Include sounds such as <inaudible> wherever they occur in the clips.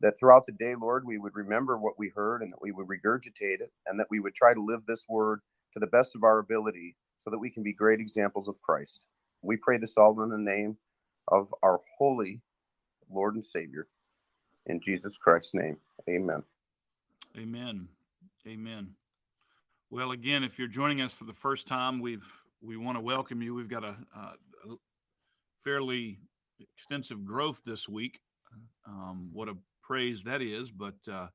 that throughout the day, Lord, we would remember what we heard and that we would regurgitate it and that we would try to live this word to the best of our ability so that we can be great examples of Christ. We pray this all in the name of our holy Lord and Savior. In Jesus Christ's name, amen. Amen. Amen. Well, again, if you're joining us for the first time, we've we want to welcome you. We've got a, a fairly extensive growth this week. Um, what a praise that is! But uh,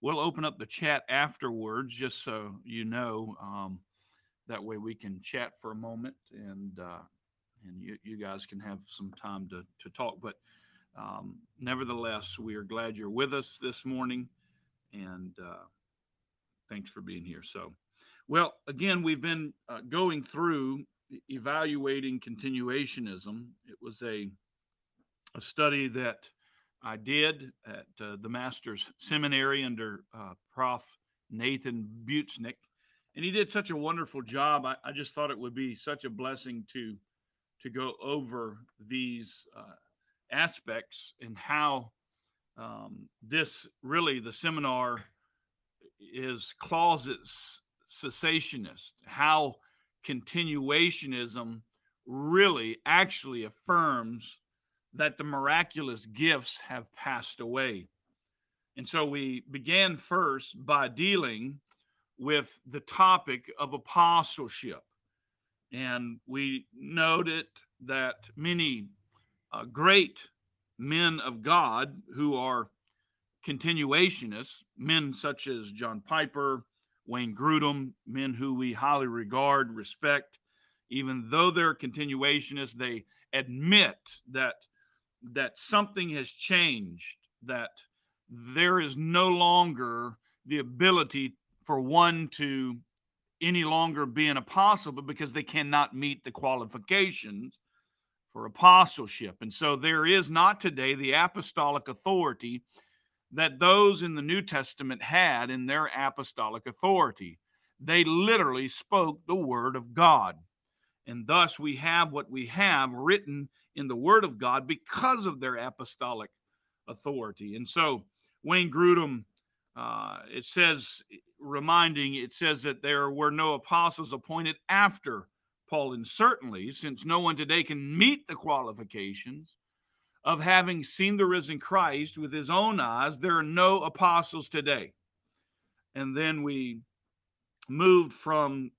we'll open up the chat afterwards, just so you know. Um, that way, we can chat for a moment, and uh, and you, you guys can have some time to to talk. But um, nevertheless, we are glad you're with us this morning, and uh, thanks for being here. So, well, again, we've been uh, going through evaluating continuationism. It was a a study that I did at uh, the Master's Seminary under uh, Prof. Nathan Busenitz, and he did such a wonderful job. I, I, just thought it would be such a blessing to to go over these uh, aspects and how um, this really the seminar is closet cessationist, how continuationism really actually affirms that the miraculous gifts have passed away. And so we began first by dealing with the topic of apostleship. And we noted that many uh, great men of God who are continuationists, men such as John Piper, Wayne Grudem, men who we highly regard, respect, even though they're continuationists, they admit that that something has changed, that there is no longer the ability for one to any longer be an apostle, but because they cannot meet the qualifications for apostleship. And so there is not today the apostolic authority that those in the New Testament had in their apostolic authority. They literally spoke the word of God. And thus we have what we have written in the word of God because of their apostolic authority. And so Wayne Grudem, uh, it says, reminding, it says that there were no apostles appointed after Paul, and certainly since no one today can meet the qualifications of having seen the risen Christ with his own eyes, there are no apostles today. And then we moved from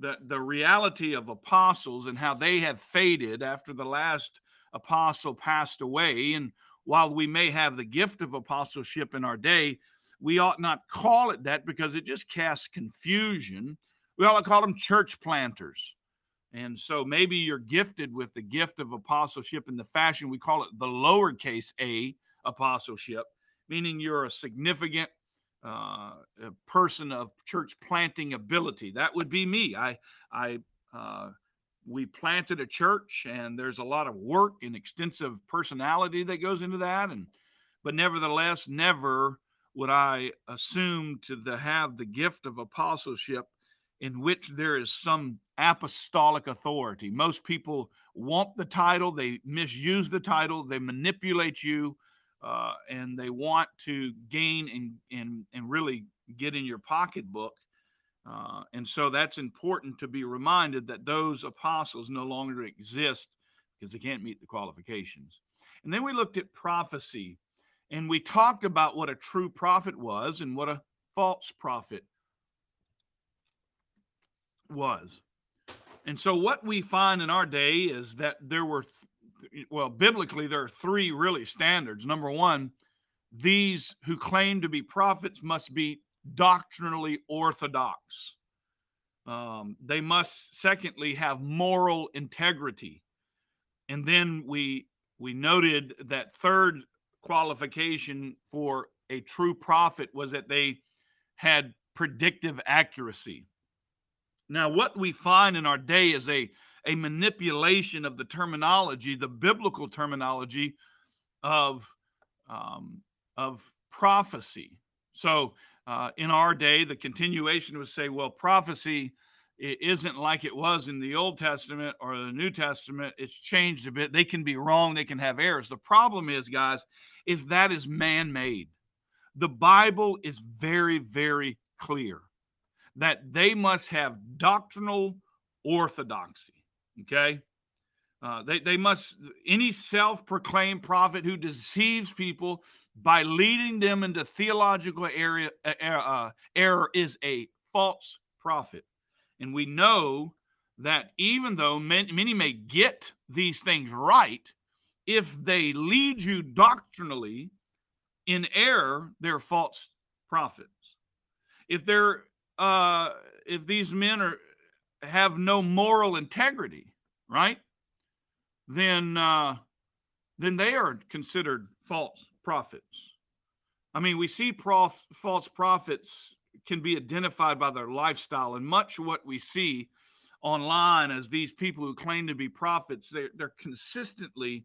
the, the reality of apostles and how they have faded after the last apostle passed away. And while we may have the gift of apostleship in our day, we ought not call it that because it just casts confusion. We ought to call them church planters. And so maybe you're gifted with the gift of apostleship in the fashion we call it the lowercase a apostleship, meaning you're a significant uh, a person of church planting ability. That would be me. I, I, uh, we planted a church, and there's a lot of work and extensive personality that goes into that. And, but nevertheless, never would I assume to the, have the gift of apostleship in which there is some apostolic authority. Most people want the title, they misuse the title, they manipulate you, uh, and they want to gain and, and, and really get in your pocketbook. Uh, and so that's important to be reminded that those apostles no longer exist because they can't meet the qualifications. And then we looked at prophecy and we talked about what a true prophet was and what a false prophet was. And so, what we find in our day is that there were, th- well, biblically, there are three really standards. Number one, these who claim to be prophets must be doctrinally orthodox. Um, they must, secondly, have moral integrity. And then we we noted that third qualification for a true prophet was that they had predictive accuracy. Now, what we find in our day is a, a manipulation of the terminology, the biblical terminology of, um, of prophecy. So, uh, in our day, the continuation would say, well, prophecy isn't like it was in the Old Testament or the New Testament. It's changed a bit. They can be wrong, they can have errors. The problem is, guys, is that is man made. the Bible is very, very clear that they must have doctrinal orthodoxy. Okay. Uh, they, they must, any self proclaimed prophet who deceives people by leading them into theological area, uh, uh, error is a false prophet. And we know that even though many, many may get these things right, if they lead you doctrinally in error, they're false prophets. If they're uh, if these men are have no moral integrity, right? Then uh, then they are considered false prophets. I mean, we see prof- false prophets can be identified by their lifestyle, and much what we see online as these people who claim to be prophets, they're, they're consistently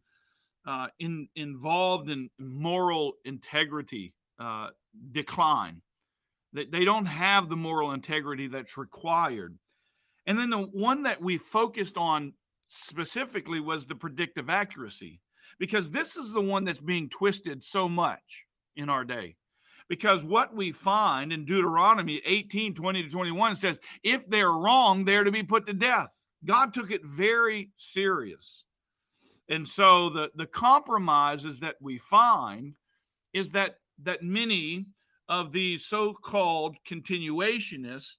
uh, in, involved in moral integrity uh, decline. They, they don't have the moral integrity that's required. And then the one that we focused on specifically was the predictive accuracy, because this is the one that's being twisted so much in our day. Because what we find in Deuteronomy 18 20 to 21 says, if they're wrong, they're to be put to death. God took it very serious. And so the, the compromises that we find is that that many of these so-called continuationists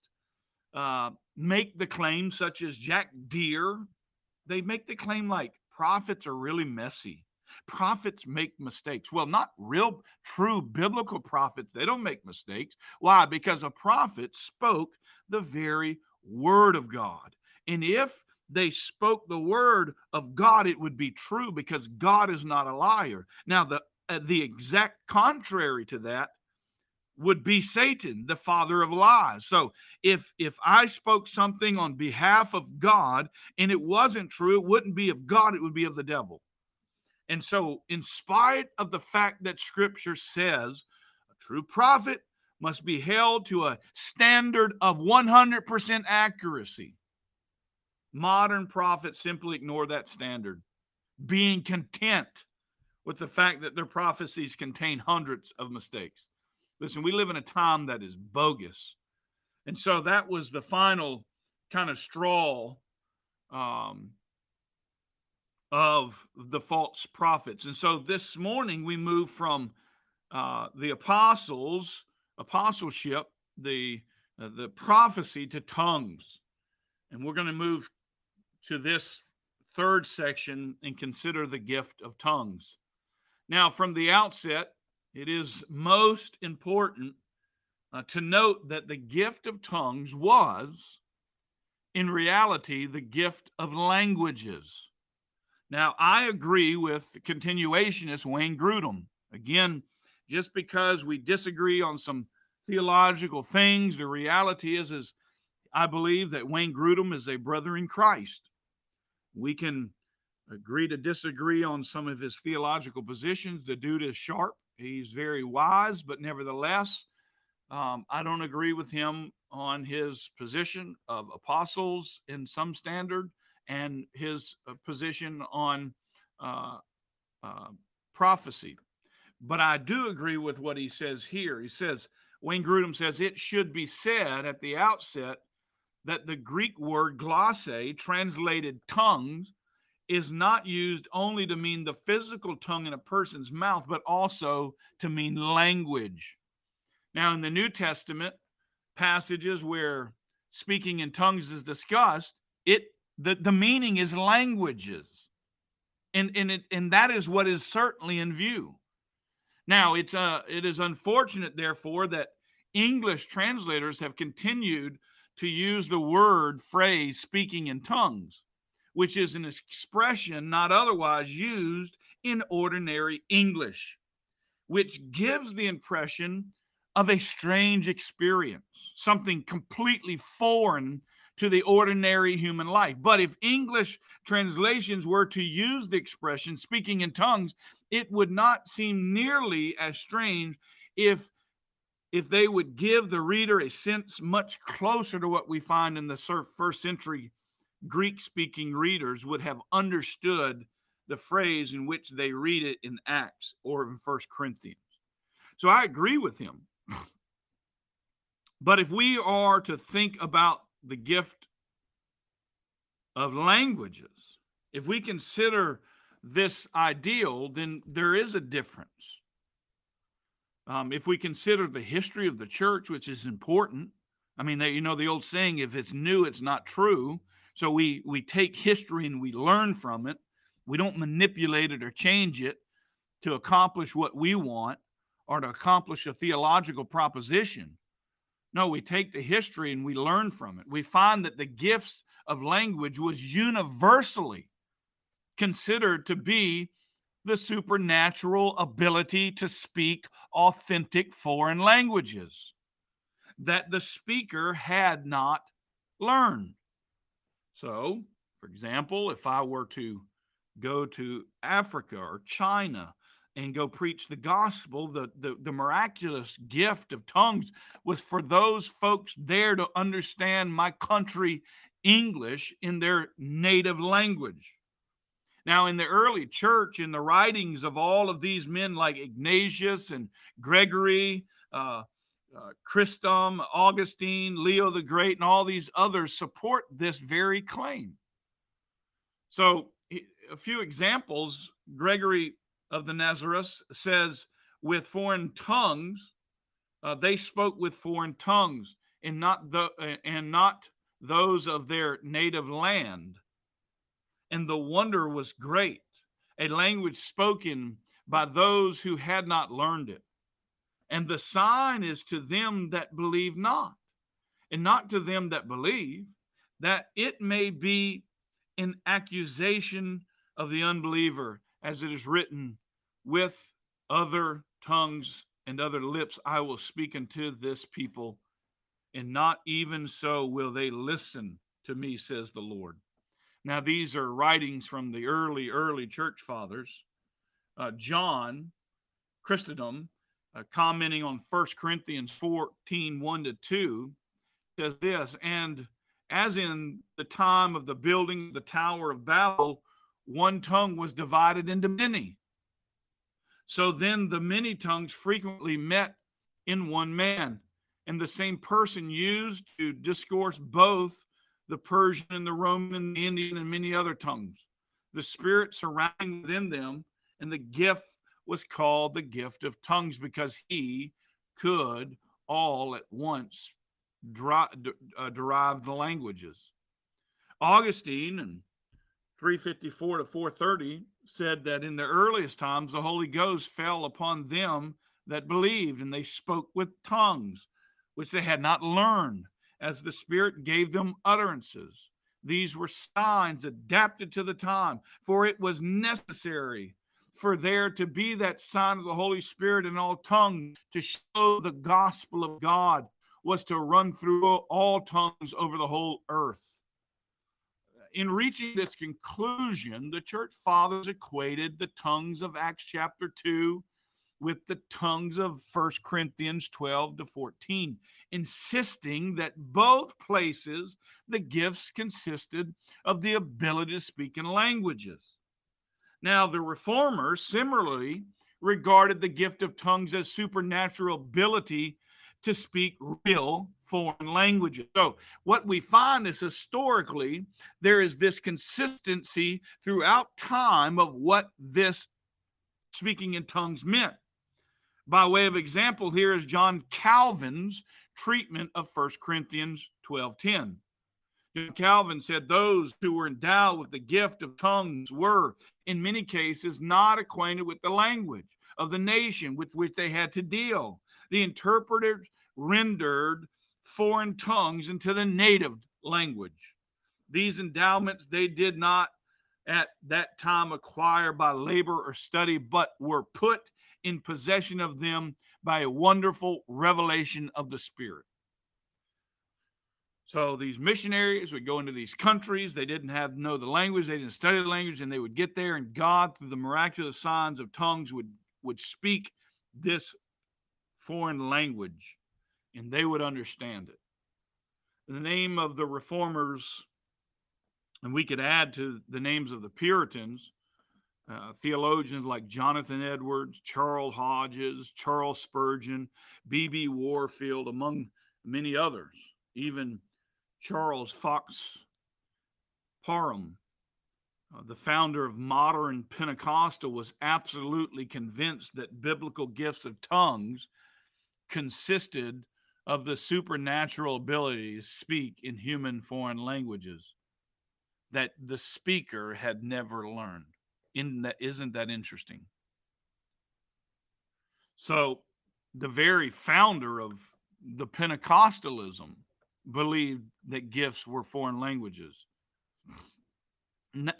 uh, make the claim, such as Jack Deere, they make the claim like prophets are really messy. Prophets make mistakes. Well, not real, true biblical prophets. They don't make mistakes. Why? Because a prophet spoke the very word of God. And if they spoke the word of God, it would be true because God is not a liar. Now, the uh, the exact contrary to that would be Satan, the father of lies. So if if I spoke something on behalf of God and it wasn't true, it wouldn't be of God, it would be of the devil. And so, in spite of the fact that scripture says a true prophet must be held to a standard of 100% accuracy, Modern prophets simply ignore that standard, being content with the fact that their prophecies contain hundreds of mistakes. Listen, we live in a time that is bogus. And so that was the final kind of straw um, of the false prophets. And so this morning we move from uh, the apostles, apostleship, the uh, the prophecy to tongues. And we're going to move to this third section and consider the gift of tongues. Now, from the outset, it is most important uh, to note that the gift of tongues was, in reality, the gift of languages. Now, I agree with continuationist Wayne Grudem. Again, just because we disagree on some theological things, the reality is, is I believe that Wayne Grudem is a brother in Christ. We can agree to disagree on some of his theological positions. The dude is sharp, he's very wise, but nevertheless, um, I don't agree with him on his position of apostles in some standard and his uh, position on uh, uh, prophecy. But I do agree with what he says here. He says, Wayne Grudem says, it should be said at the outset that the Greek word glosse, translated tongues, is not used only to mean the physical tongue in a person's mouth, but also to mean language. Now, in the New Testament, passages where speaking in tongues is discussed, it the, the meaning is languages. And, and it and that is what is certainly in view. Now it's uh it is unfortunate, therefore, that English translators have continued to use the word phrase speaking in tongues, which is an expression not otherwise used in ordinary English, which gives the impression of a strange experience, something completely foreign to the ordinary human life. But if English translations were to use the expression speaking in tongues, it would not seem nearly as strange if if they would give the reader a sense much closer to what we find in the first century Greek speaking readers would have understood the phrase in which they read it in Acts or in First Corinthians. So I agree with him. but if we are to think about the gift of languages, if we consider this ideal, then there is a difference. Um, if we consider the history of the church, which is important, I mean, they, you know, the old saying, if it's new, it's not true. So we we take history and we learn from it. We don't manipulate it or change it to accomplish what we want or to accomplish a theological proposition. No, we take the history and we learn from it. We find that the gifts of language was universally considered to be the supernatural ability to speak authentic foreign languages that the speaker had not learned. So, for example, if I were to go to Africa or China and go preach the gospel, the, the, the miraculous gift of tongues was for those folks there to understand my country English in their native language. Now, in the early church, in the writings of all of these men like Ignatius and Gregory, uh, uh, Chrysostom, Augustine, Leo the Great, and all these others support this very claim. So, a few examples Gregory of the Nazareth says, with foreign tongues, uh, they spoke with foreign tongues and not the and not those of their native land and the wonder was great, a language spoken by those who had not learned it. And the sign is to them that believe not, and not to them that believe, that it may be an accusation of the unbeliever, as it is written, with other tongues and other lips I will speak unto this people, and not even so will they listen to me, says the Lord. Now, these are writings from the early, early church fathers. Uh, John Chrysostom, uh, commenting on 1 Corinthians 14 1 to 2, says this And as in the time of the building the Tower of Babel, one tongue was divided into many. So then the many tongues frequently met in one man, and the same person used to discourse both the Persian and the Roman and the Indian and many other tongues. The spirit surrounding within them, and the gift was called the gift of tongues because he could all at once derive, uh, derive the languages. Augustine in 354 to 430 said that in the earliest times the Holy Ghost fell upon them that believed, and they spoke with tongues which they had not learned as the Spirit gave them utterances. These were signs adapted to the time, for it was necessary for there to be that sign of the Holy Spirit in all tongues to show the gospel of God was to run through all tongues over the whole earth. In reaching this conclusion, the church fathers equated the tongues of Acts chapter 2 with the tongues of 1 Corinthians 12 to 14, insisting that both places the gifts consisted of the ability to speak in languages. Now, the reformers similarly regarded the gift of tongues as supernatural ability to speak real foreign languages. So, what we find is historically there is this consistency throughout time of what this speaking in tongues meant. By way of example, here is John Calvin's treatment of 1 Corinthians 12:10. Calvin said those who were endowed with the gift of tongues were, in many cases, not acquainted with the language of the nation with which they had to deal. The interpreters rendered foreign tongues into the native language. These endowments they did not at that time acquire by labor or study, but were put in possession of them by a wonderful revelation of the Spirit. So these missionaries would go into these countries. They didn't have know the language. They didn't study the language, and they would get there, and God, through the miraculous signs of tongues, would would speak this foreign language, and they would understand it. The name of the reformers, and we could add to the names of the Puritans, uh, theologians like Jonathan Edwards, Charles Hodges, Charles Spurgeon, B.B. Warfield, among many others, even Charles Fox Parham, uh, the founder of modern Pentecostal, was absolutely convinced that biblical gifts of tongues consisted of the supernatural ability to speak in human foreign languages that the speaker had never learned. Isn't that, isn't that interesting? So, the very founder of the Pentecostalism believed that gifts were foreign languages.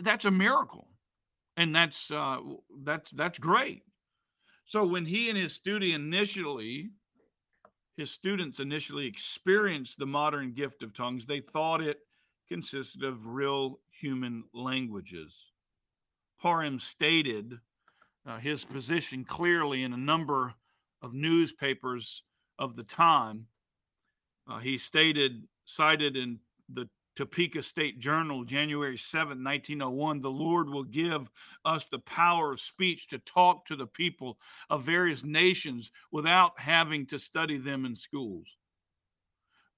That's a miracle, and that's uh, that's that's great. So when he and his student initially, his students initially experienced the modern gift of tongues, they thought it consisted of real human languages. Parham stated uh, his position clearly in a number of newspapers of the time. Uh, he stated, cited in the Topeka State Journal, January 7, 1901, the Lord will give us the power of speech to talk to the people of various nations without having to study them in schools.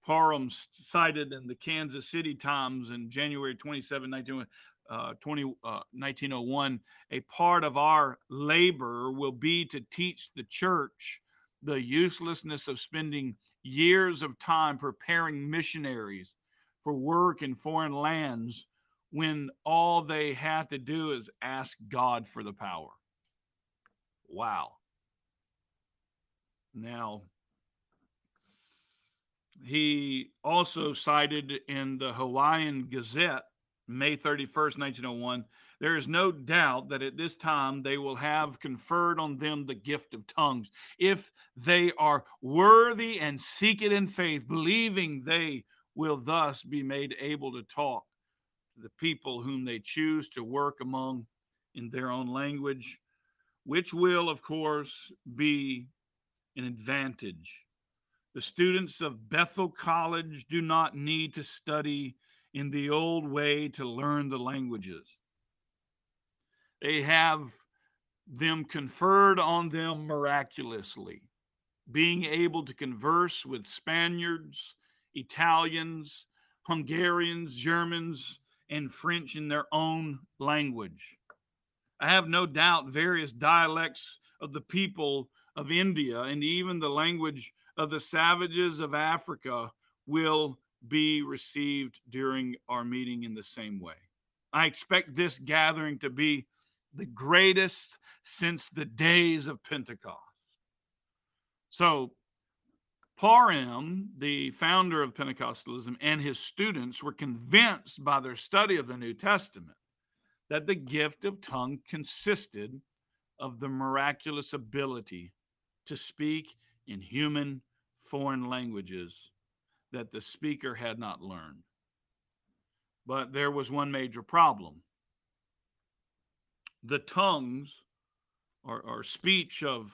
Parham cited in the Kansas City Times in January 27, 1901, uh, 20, uh, 1901, a part of our labor will be to teach the church the uselessness of spending years of time preparing missionaries for work in foreign lands when all they have to do is ask God for the power. Wow. Now, he also cited in the Hawaiian Gazette May 31st, 1901, there is no doubt that at this time they will have conferred on them the gift of tongues. If they are worthy and seek it in faith, believing they will thus be made able to talk to the people whom they choose to work among in their own language, which will, of course, be an advantage. The students of Bethel College do not need to study in the old way to learn the languages. They have them conferred on them miraculously, being able to converse with Spaniards, Italians, Hungarians, Germans, and French in their own language. I have no doubt various dialects of the people of India and even the language of the savages of Africa will be received during our meeting in the same way. I expect this gathering to be the greatest since the days of Pentecost. So, Parham, the founder of Pentecostalism, and his students were convinced by their study of the New Testament that the gift of tongue consisted of the miraculous ability to speak in human foreign languages that the speaker had not learned. But there was one major problem. The tongues or, or speech of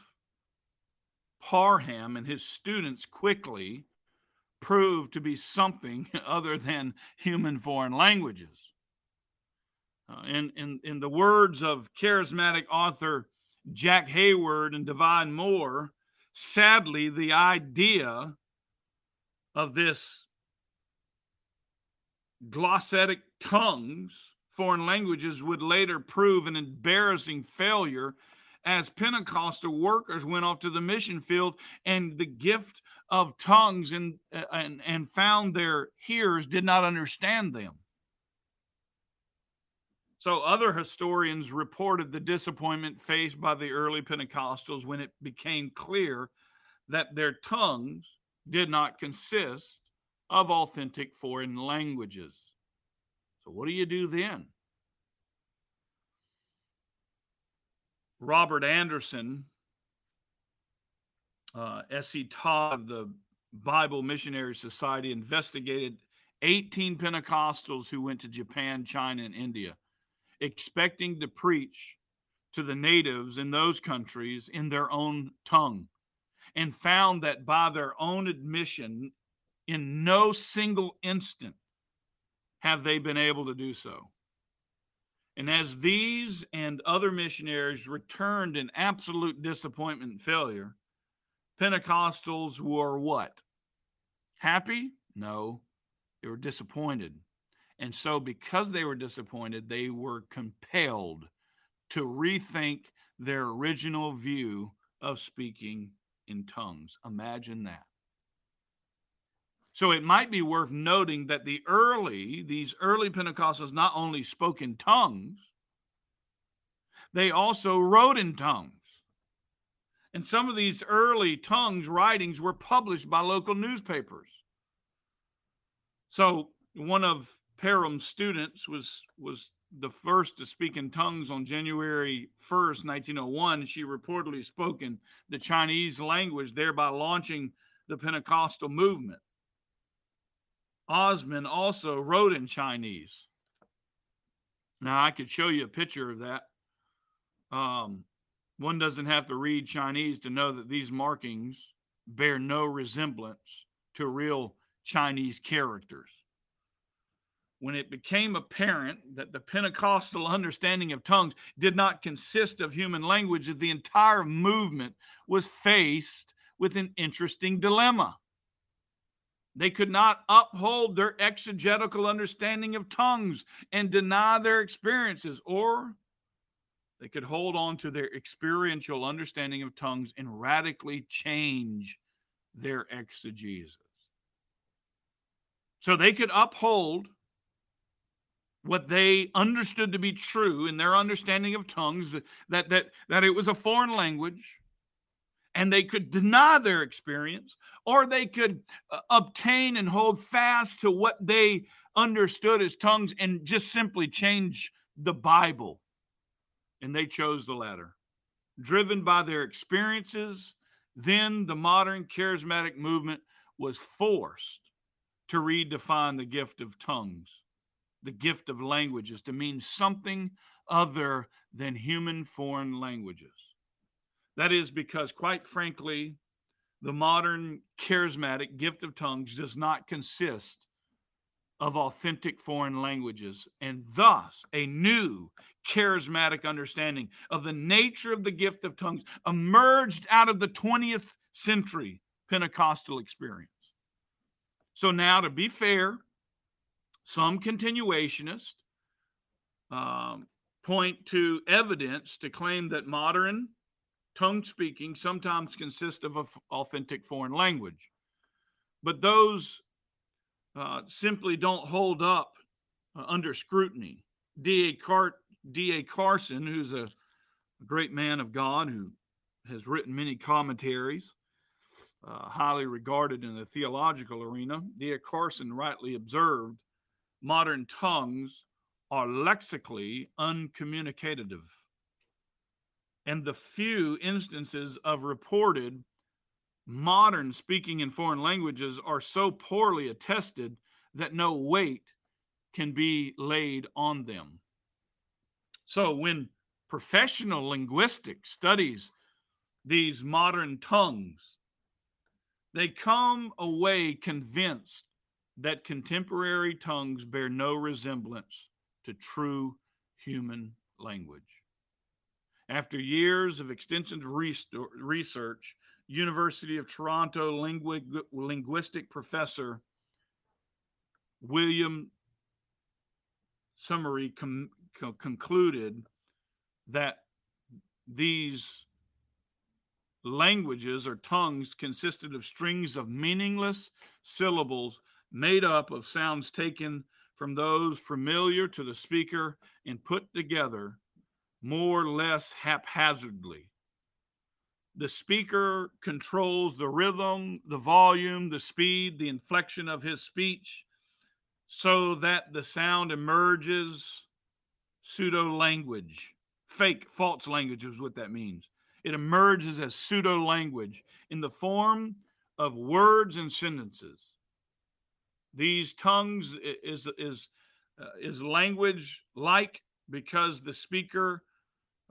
Parham and his students quickly proved to be something <laughs> other than human foreign languages. Uh, in, in, in the words of charismatic author Jack Hayford and David Moore, sadly, the idea of this glossatic tongues, foreign languages, would later prove an embarrassing failure as Pentecostal workers went off to the mission field and the gift of tongues and, uh, and, and found their hearers did not understand them. So, other historians reported the disappointment faced by the early Pentecostals when it became clear that their tongues did not consist of authentic foreign languages. So, what do you do then? Robert Anderson, uh, S.C. Todd of the Bible Missionary Society, investigated 18 Pentecostals who went to Japan, China, and India, expecting to preach to the natives in those countries in their own tongue and found that by their own admission, in no single instant have they been able to do so. And as these and other missionaries returned in absolute disappointment and failure, Pentecostals were what? Happy? No, they were disappointed. And so, because they were disappointed, they were compelled to rethink their original view of speaking in tongues. Imagine that. So it might be worth noting that the early, these early Pentecostals not only spoke in tongues, they also wrote in tongues. And some of these early tongues writings were published by local newspapers. So one of Parham's students was was the first to speak in tongues on January 1st, 1901. She reportedly spoke in the Chinese language, thereby launching the Pentecostal movement. Ozman also wrote in Chinese. Now, I could show you a picture of that. Um, one doesn't have to read Chinese to know that these markings bear no resemblance to real Chinese characters. When it became apparent that the Pentecostal understanding of tongues did not consist of human language, the entire movement was faced with an interesting dilemma. They could not uphold their exegetical understanding of tongues and deny their experiences, or they could hold on to their experiential understanding of tongues and radically change their exegesis. So they could uphold what they understood to be true in their understanding of tongues that that that it was a foreign language and they could deny their experience or they could uh, obtain and hold fast to what they understood as tongues and just simply change the Bible. And they chose the latter. Driven by their experiences, then the modern charismatic movement was forced to redefine the gift of tongues, the gift of languages, to mean something other than human foreign languages. That is because, quite frankly, the modern charismatic gift of tongues does not consist of authentic foreign languages, and thus a new charismatic understanding of the nature of the gift of tongues emerged out of the 20th century Pentecostal experience. So, now to be fair, some continuationists um, point to evidence to claim that modern tongue speaking sometimes consists of an authentic foreign language, but those uh, simply don't hold up uh, under scrutiny. D.A. Car- D.A. Carson, who's a great man of God who has written many commentaries, uh, highly regarded in the theological arena, D.A. Carson rightly observed modern tongues are lexically uncommunicative and the few instances of reported modern speaking in foreign languages are so poorly attested that no weight can be laid on them. So, when professional linguistics studies these modern tongues, they come away convinced that contemporary tongues bear no resemblance to true human language. After years of extensive research, University of Toronto lingu- linguistic professor William Samarin com- co- concluded that these languages or tongues consisted of strings of meaningless syllables made up of sounds taken from those familiar to the speaker and put together more or less haphazardly. The speaker controls the rhythm, the volume, the speed, the inflection of his speech so that the sound emerges pseudo language. Fake, false language is what that means. It emerges as pseudo language in the form of words and sentences. These tongues is is uh, is language like because the speaker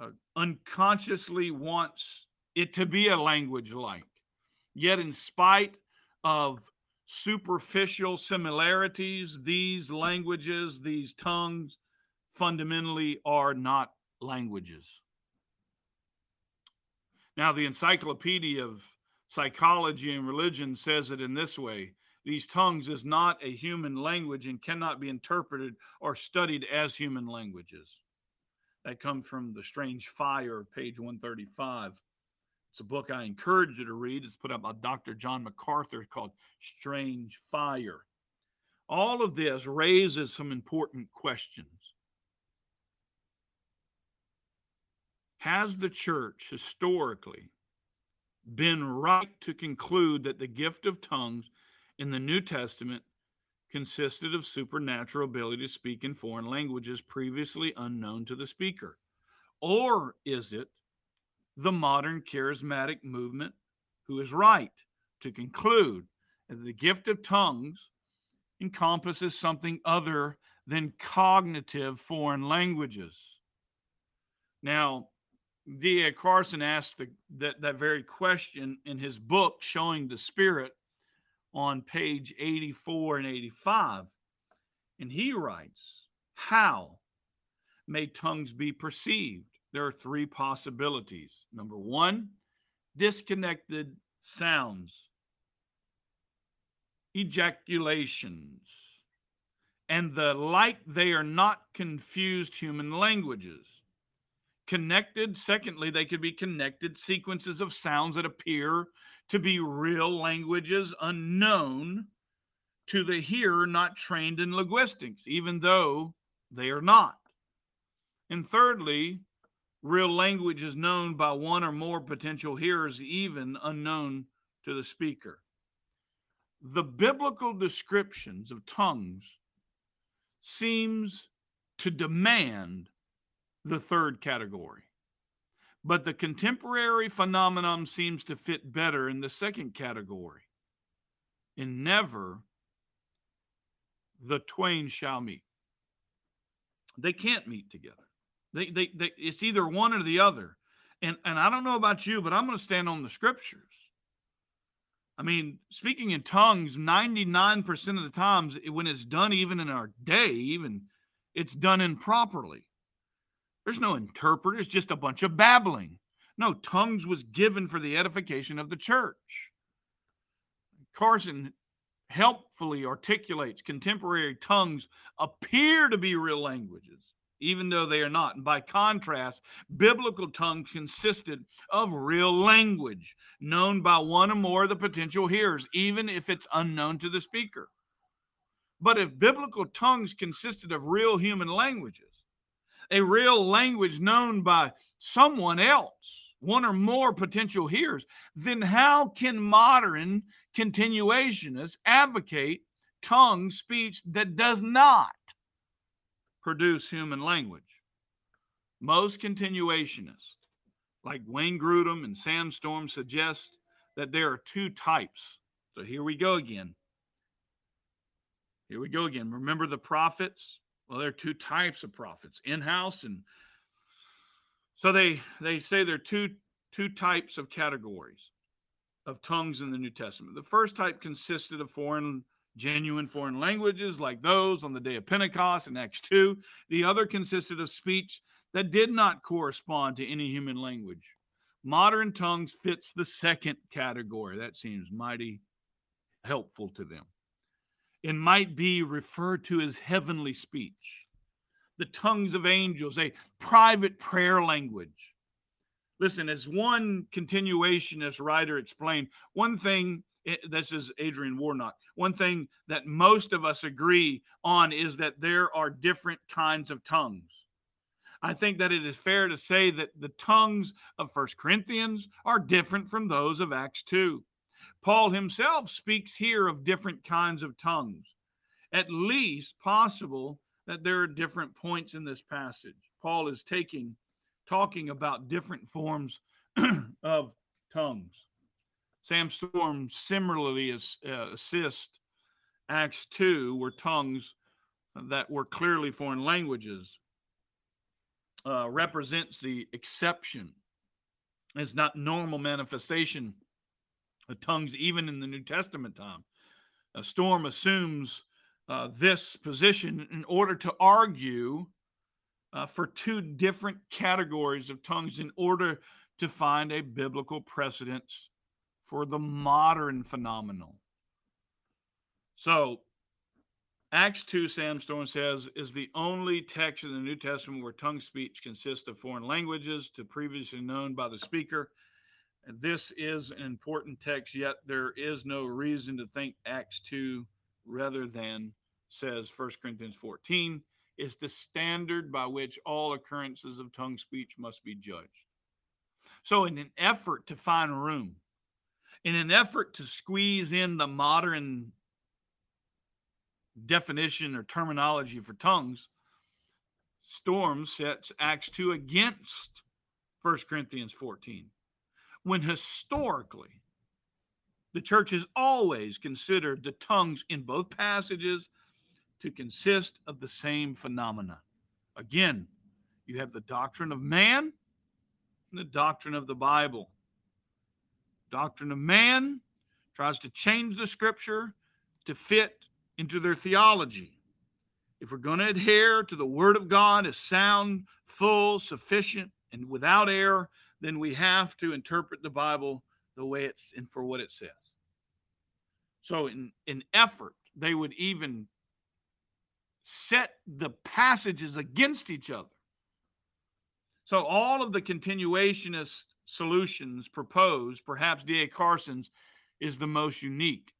uh, unconsciously wants it to be a language like. Yet, in spite of superficial similarities, these languages, these tongues, fundamentally are not languages. Now, the Encyclopedia of Psychology and Religion says it in this way These tongues is not a human language and cannot be interpreted or studied as human languages. That comes from The Strange Fire, page 135. It's a book I encourage you to read. It's put out by Dr. John MacArthur called Strange Fire. All of this raises some important questions. Has the church historically been right to conclude that the gift of tongues in the New Testament consisted of supernatural ability to speak in foreign languages previously unknown to the speaker? Or is it the modern charismatic movement who is right to conclude that the gift of tongues encompasses something other than cognitive foreign languages? Now, D.A. Carson asked the, that, that very question in his book, Showing the Spirit, on page 84 and 85. And he writes, How may tongues be perceived? There are three possibilities. Number one, disconnected sounds, ejaculations, and the like, they are not confused human languages connected. Secondly, they could be connected sequences of sounds that appear to be real languages unknown to the hearer not trained in linguistics, even though they are not. And thirdly, real language is known by one or more potential hearers, even unknown to the speaker. The biblical descriptions of tongues seems to demand the third category. But the contemporary phenomenon seems to fit better in the second category. And never the twain shall meet. They can't meet together. They, they, they, it's either one or the other. And, and I don't know about you, but I'm going to stand on the scriptures. I mean, speaking in tongues, 99% of the times when it's done, even in our day, even it's done improperly. There's no interpreter, it's just a bunch of babbling. No, tongues was given for the edification of the church. Carson helpfully articulates contemporary tongues appear to be real languages, even though they are not. And by contrast, biblical tongues consisted of real language known by one or more of the potential hearers, even if it's unknown to the speaker. But if biblical tongues consisted of real human languages, a real language known by someone else, one or more potential hearers, then how can modern continuationists advocate tongue speech that does not produce human language? Most continuationists, like Wayne Grudem and Sam Storm, suggest that there are two types. So here we go again. Here we go again. Remember the prophets? Well, there are two types of prophets, in-house and so they they say there are two two types of categories of tongues in the New Testament. The first type consisted of foreign genuine foreign languages like those on the day of Pentecost in Acts 2. The other consisted of speech that did not correspond to any human language. Modern tongues fits the second category. That seems mighty helpful to them and might be referred to as heavenly speech, the tongues of angels, a private prayer language. Listen, as one continuationist writer explained, one thing, eh, this is Adrian Warnock, one thing that most of us agree on is that there are different kinds of tongues. I think that it is fair to say that the tongues of First Corinthians are different from those of Acts 2. Paul himself speaks here of different kinds of tongues. At least possible that there are different points in this passage. Paul is taking talking about different forms <clears throat> of tongues. Sam Storm similarly uh, assist Acts 2 were tongues that were clearly foreign languages uh, represents the exception. It's not normal manifestation tongues even in the New Testament time. A Storm assumes uh, this position in order to argue uh, for two different categories of tongues in order to find a biblical precedence for the modern phenomenon. So, Acts 2, Sam Storm says, is the only text in the New Testament where tongue speech consists of foreign languages to previously known by the speaker. This is an important text, yet there is no reason to think Acts 2 rather than says 1 Corinthians 14 is the standard by which all occurrences of tongue speech must be judged. So, in an effort to find room, in an effort to squeeze in the modern definition or terminology for tongues, Storms sets Acts 2 against 1 Corinthians 14. When historically, the church has always considered the tongues in both passages to consist of the same phenomena. Again, you have the doctrine of man and the doctrine of the Bible. Doctrine of man tries to change the scripture to fit into their theology. If we're going to adhere to the word of God as sound, full, sufficient, and without error, then we have to interpret the Bible the way it's and for what it says. So, in, in effort, they would even set the passages against each other. So, all of the continuationist solutions proposed, perhaps D.A. Carson's is the most unique.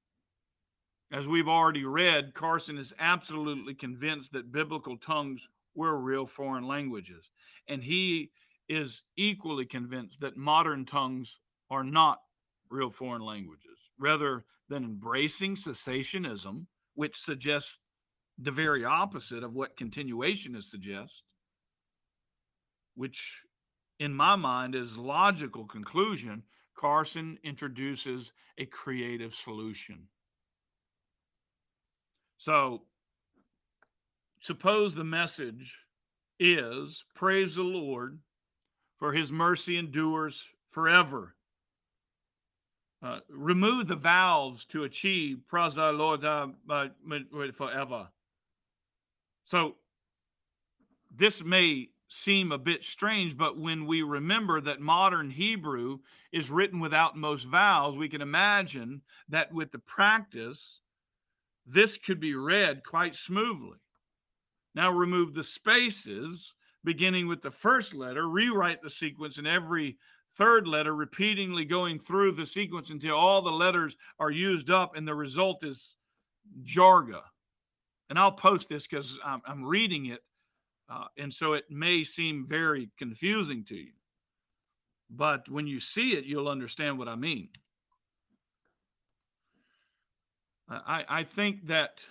As we've already read, Carson is absolutely convinced that biblical tongues were real foreign languages. And he is equally convinced that modern tongues are not real foreign languages. Rather than embracing cessationism, which suggests the very opposite of what continuationists suggest, which in my mind is logical conclusion, Carson introduces a creative solution. So suppose the message is praise the Lord for his mercy endures forever. Uh, remove the vowels to achieve the Lord uh, forever. So this may seem a bit strange, but when we remember that modern Hebrew is written without most vowels, we can imagine that with the practice, this could be read quite smoothly. Now remove the spaces beginning with the first letter, rewrite the sequence in every third letter, repeatedly going through the sequence until all the letters are used up, and the result is Jarga. And I'll post this because I'm, I'm, reading it, uh, and so it may seem very confusing to you. But when you see it, you'll understand what I mean. I, I think that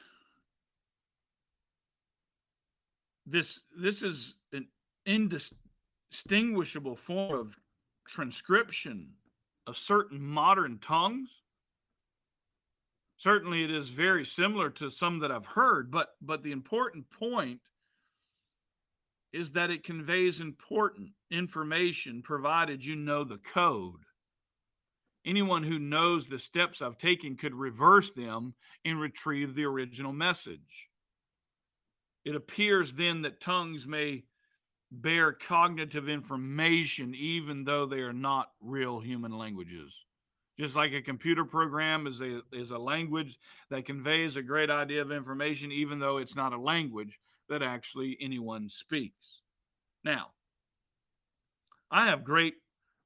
this this is an indistinguishable form of transcription of certain modern tongues. Certainly, it is very similar to some that I've heard, but but the important point is that it conveys important information provided you know the code. Anyone who knows the steps I've taken could reverse them and retrieve the original message. It appears then that tongues may bear cognitive information even though they are not real human languages. Just like a computer program is a, is a language that conveys a great idea of information, even though it's not a language that actually anyone speaks. Now, I have great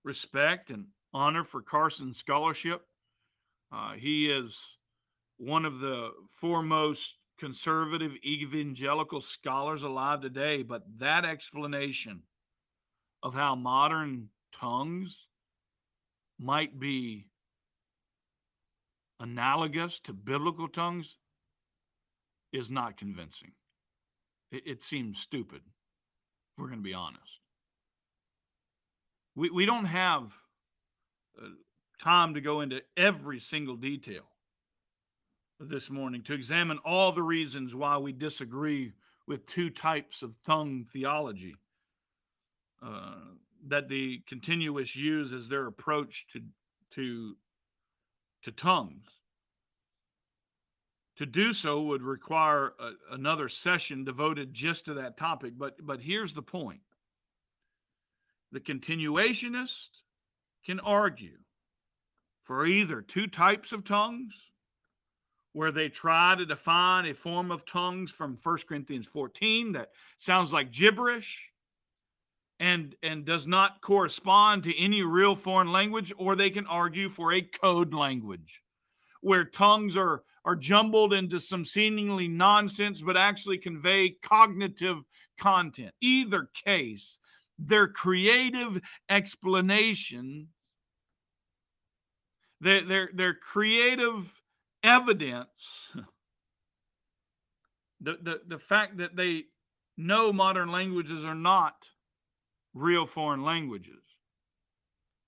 respect and honor for Carson's scholarship. Uh, he is one of the foremost conservative evangelical scholars alive today, but that explanation of how modern tongues might be analogous to biblical tongues is not convincing. It, it seems stupid, if we're going to be honest. We, we don't have uh, time to go into every single detail this morning to examine all the reasons why we disagree with two types of tongue theology uh, that the continuationists as their approach to to to tongues. to do so would require a, another session devoted just to that topic. But but here's the point: the continuationist can argue for either two types of tongues, where they try to define a form of tongues from 1 Corinthians 14 that sounds like gibberish and and does not correspond to any real foreign language or they can argue for a code language where tongues are are jumbled into some seemingly nonsense but actually convey cognitive content. Either case their creative explanation their their, their creative evidence the, the the fact that they know modern languages are not real foreign languages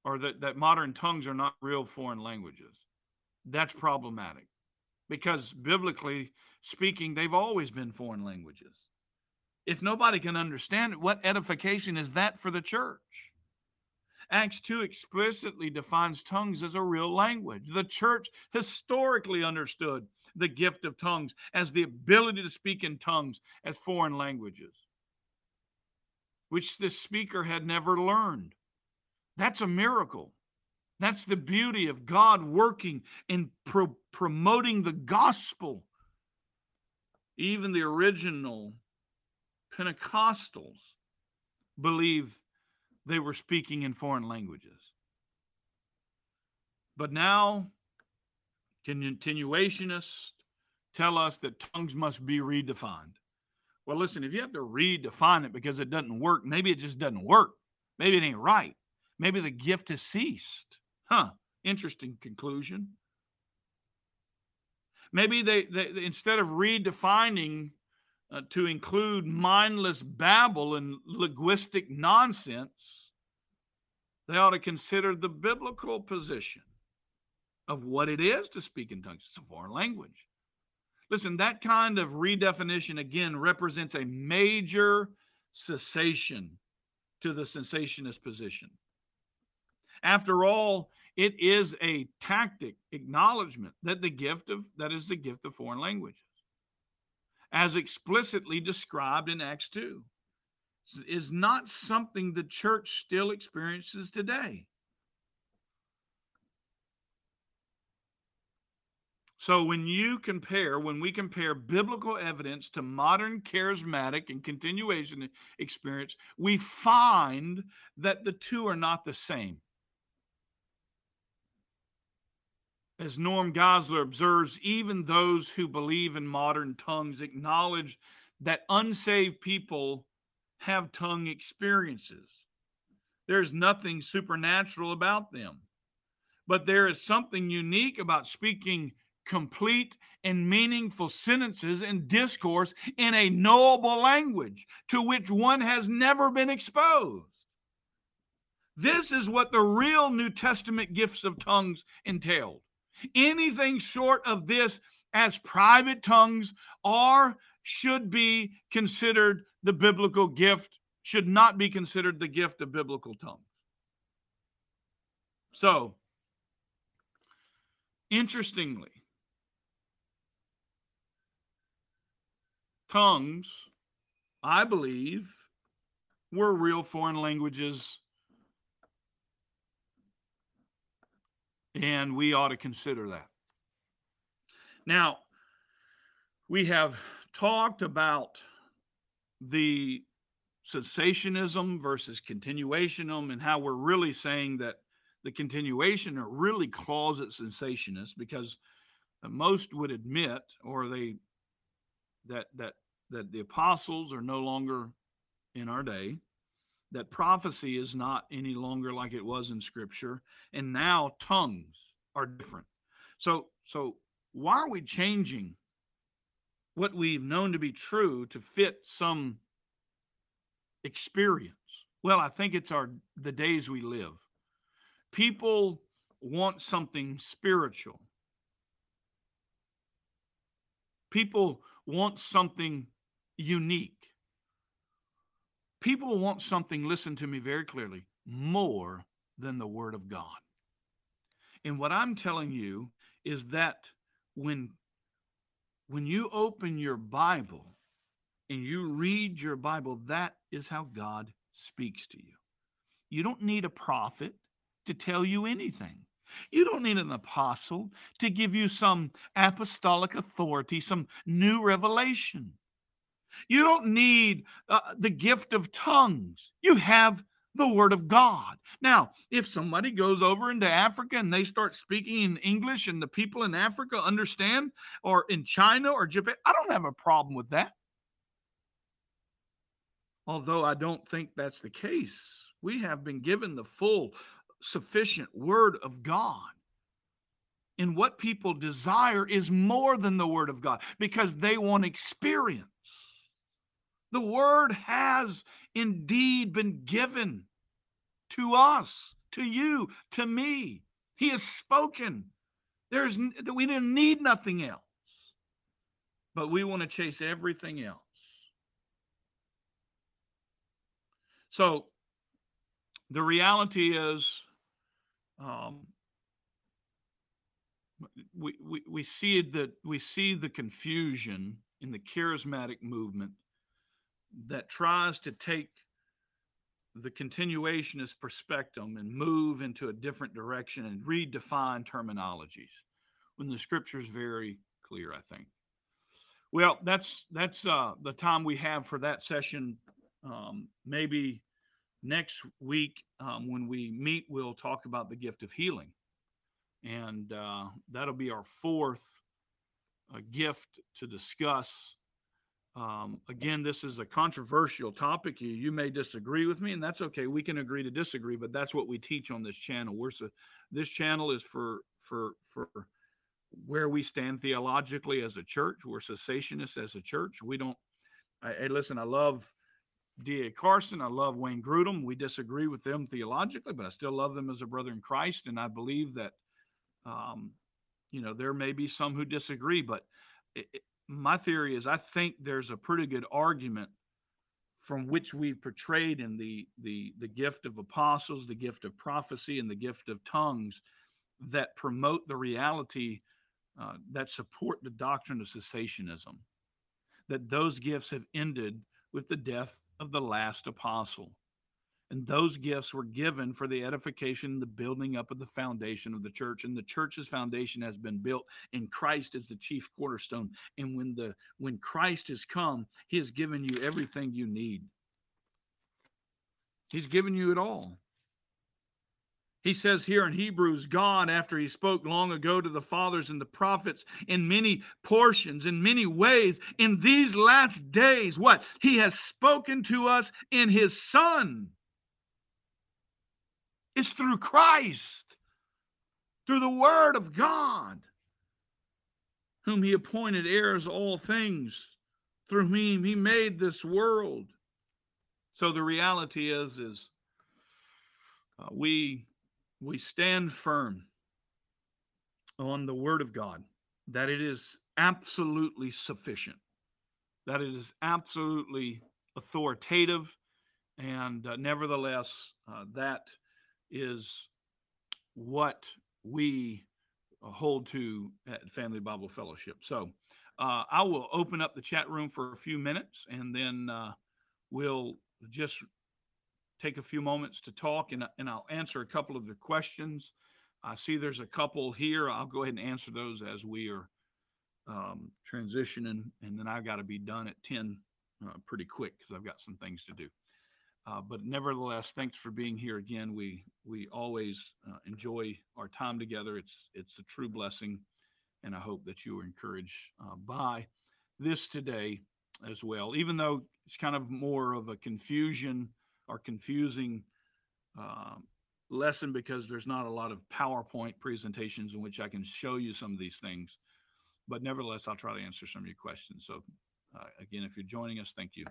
or that, that modern tongues are not real foreign languages. That's problematic because biblically speaking, they've always been foreign languages. If nobody can understand it, what edification is that for the church? Acts 2 explicitly defines tongues as a real language. The church historically understood the gift of tongues as the ability to speak in tongues as foreign languages which the speaker had never learned. That's a miracle. That's the beauty of God working and pro- promoting the gospel. Even the original Pentecostals believed they were speaking in foreign languages. But now, continuationists tell us that tongues must be redefined. Well, listen, if you have to redefine it because it doesn't work, maybe it just doesn't work. Maybe it ain't right. Maybe the gift has ceased. Huh. Interesting conclusion. Maybe they, they instead of redefining uh, to include mindless babble and linguistic nonsense, they ought to consider the biblical position of what it is to speak in tongues. It's a foreign language. Listen, that kind of redefinition again represents a major cessation to the cessationist position. After all, it is a tactic acknowledgement that the gift of that is the gift of foreign languages, as explicitly described in Acts 2, is not something the church still experiences today. So when you compare, when we compare biblical evidence to modern charismatic and continuation experience, we find that the two are not the same. As Norm Geisler observes, even those who believe in modern tongues acknowledge that unsaved people have tongue experiences. There's nothing supernatural about them. But there is something unique about speaking complete and meaningful sentences and discourse in a knowable language to which one has never been exposed. This is what the real New Testament gifts of tongues entailed. Anything short of this as private tongues are should be considered the biblical gift, should not be considered the gift of biblical tongues. So, interestingly, tongues, I believe, were real foreign languages. And we ought to consider that. Now, we have talked about the cessationism versus continuationism and how we're really saying that the continuation are really closet cessationists because most would admit or they that that that the apostles are no longer in our day that prophecy is not any longer like it was in scripture and now tongues are different. So so why are we changing what we've known to be true to fit some experience? Well i think it's our the days we live. People want something spiritual. People want something unique. People want something, listen to me very clearly, more than the Word of God. And what I'm telling you is that when when you open your Bible and you read your Bible, that is how God speaks to you. You don't need a prophet to tell you anything. You don't need an apostle to give you some apostolic authority, some new revelation. You don't need uh, the gift of tongues. You have the word of God. Now, if somebody goes over into Africa and they start speaking in English and the people in Africa understand, or in China or Japan, I don't have a problem with that. Although I don't think that's the case. We have been given the full, sufficient word of God. And what people desire is more than the word of God because they want experience. The word has indeed been given to us, to you, to me. He has spoken. There's we didn't need nothing else. But we want to chase everything else. So the reality is um, we, we, we see that we see the confusion in the charismatic movement that tries to take the continuationist perspective and move into a different direction and redefine terminologies when the scripture is very clear i think. Well that's that's uh, the time we have for that session. Um, maybe next week um, when we meet we'll talk about the gift of healing. And uh, that'll be our fourth uh, gift to discuss um, again, this is a controversial topic. You, you may disagree with me, and that's okay. We can agree to disagree, but that's what we teach on this channel. We're so, this channel is for for for where we stand theologically as a church. We're cessationists as a church. We don't. I, hey, listen, I love D.A. Carson. I love Wayne Grudem. We disagree with them theologically, but I still love them as a brother in Christ, and I believe that, um, you know, there may be some who disagree, but it, my theory is I think there's a pretty good argument from which we've portrayed in the the the gift of apostles, the gift of prophecy, and the gift of tongues that promote the reality uh, that support the doctrine of cessationism. That those gifts have ended with the death of the last apostle. And those gifts were given for the edification, the building up of the foundation of the church. And the church's foundation has been built, and Christ is the chief cornerstone. And when the when Christ has come, he has given you everything you need. He's given you it all. He says here in Hebrews, God, after he spoke long ago to the fathers and the prophets in many portions, in many ways, in these last days, what? He has spoken to us in his Son it's through Christ, through the Word of God, whom He appointed heirs of all things, through whom He made this world. So the reality is, is uh, we we stand firm on the Word of God that it is absolutely sufficient, that it is absolutely authoritative, and uh, nevertheless, uh, that is what we hold to at Family Bible Fellowship. So uh, I will open up the chat room for a few minutes and then uh, we'll just take a few moments to talk and, and I'll answer a couple of the questions. I see there's a couple here. I'll go ahead and answer those as we are um, transitioning. And then I got to be done at 10 uh, pretty quick because I've got some things to do. Uh, but nevertheless, thanks for being here again. We we always uh, enjoy our time together. It's it's a true blessing, and I hope that you are encouraged uh, by this today as well. Even though it's kind of more of a confusion or confusing um, lesson because there's not a lot of PowerPoint presentations in which I can show you some of these things. But nevertheless, I'll try to answer some of your questions. So, uh, again, if you're joining us, thank you.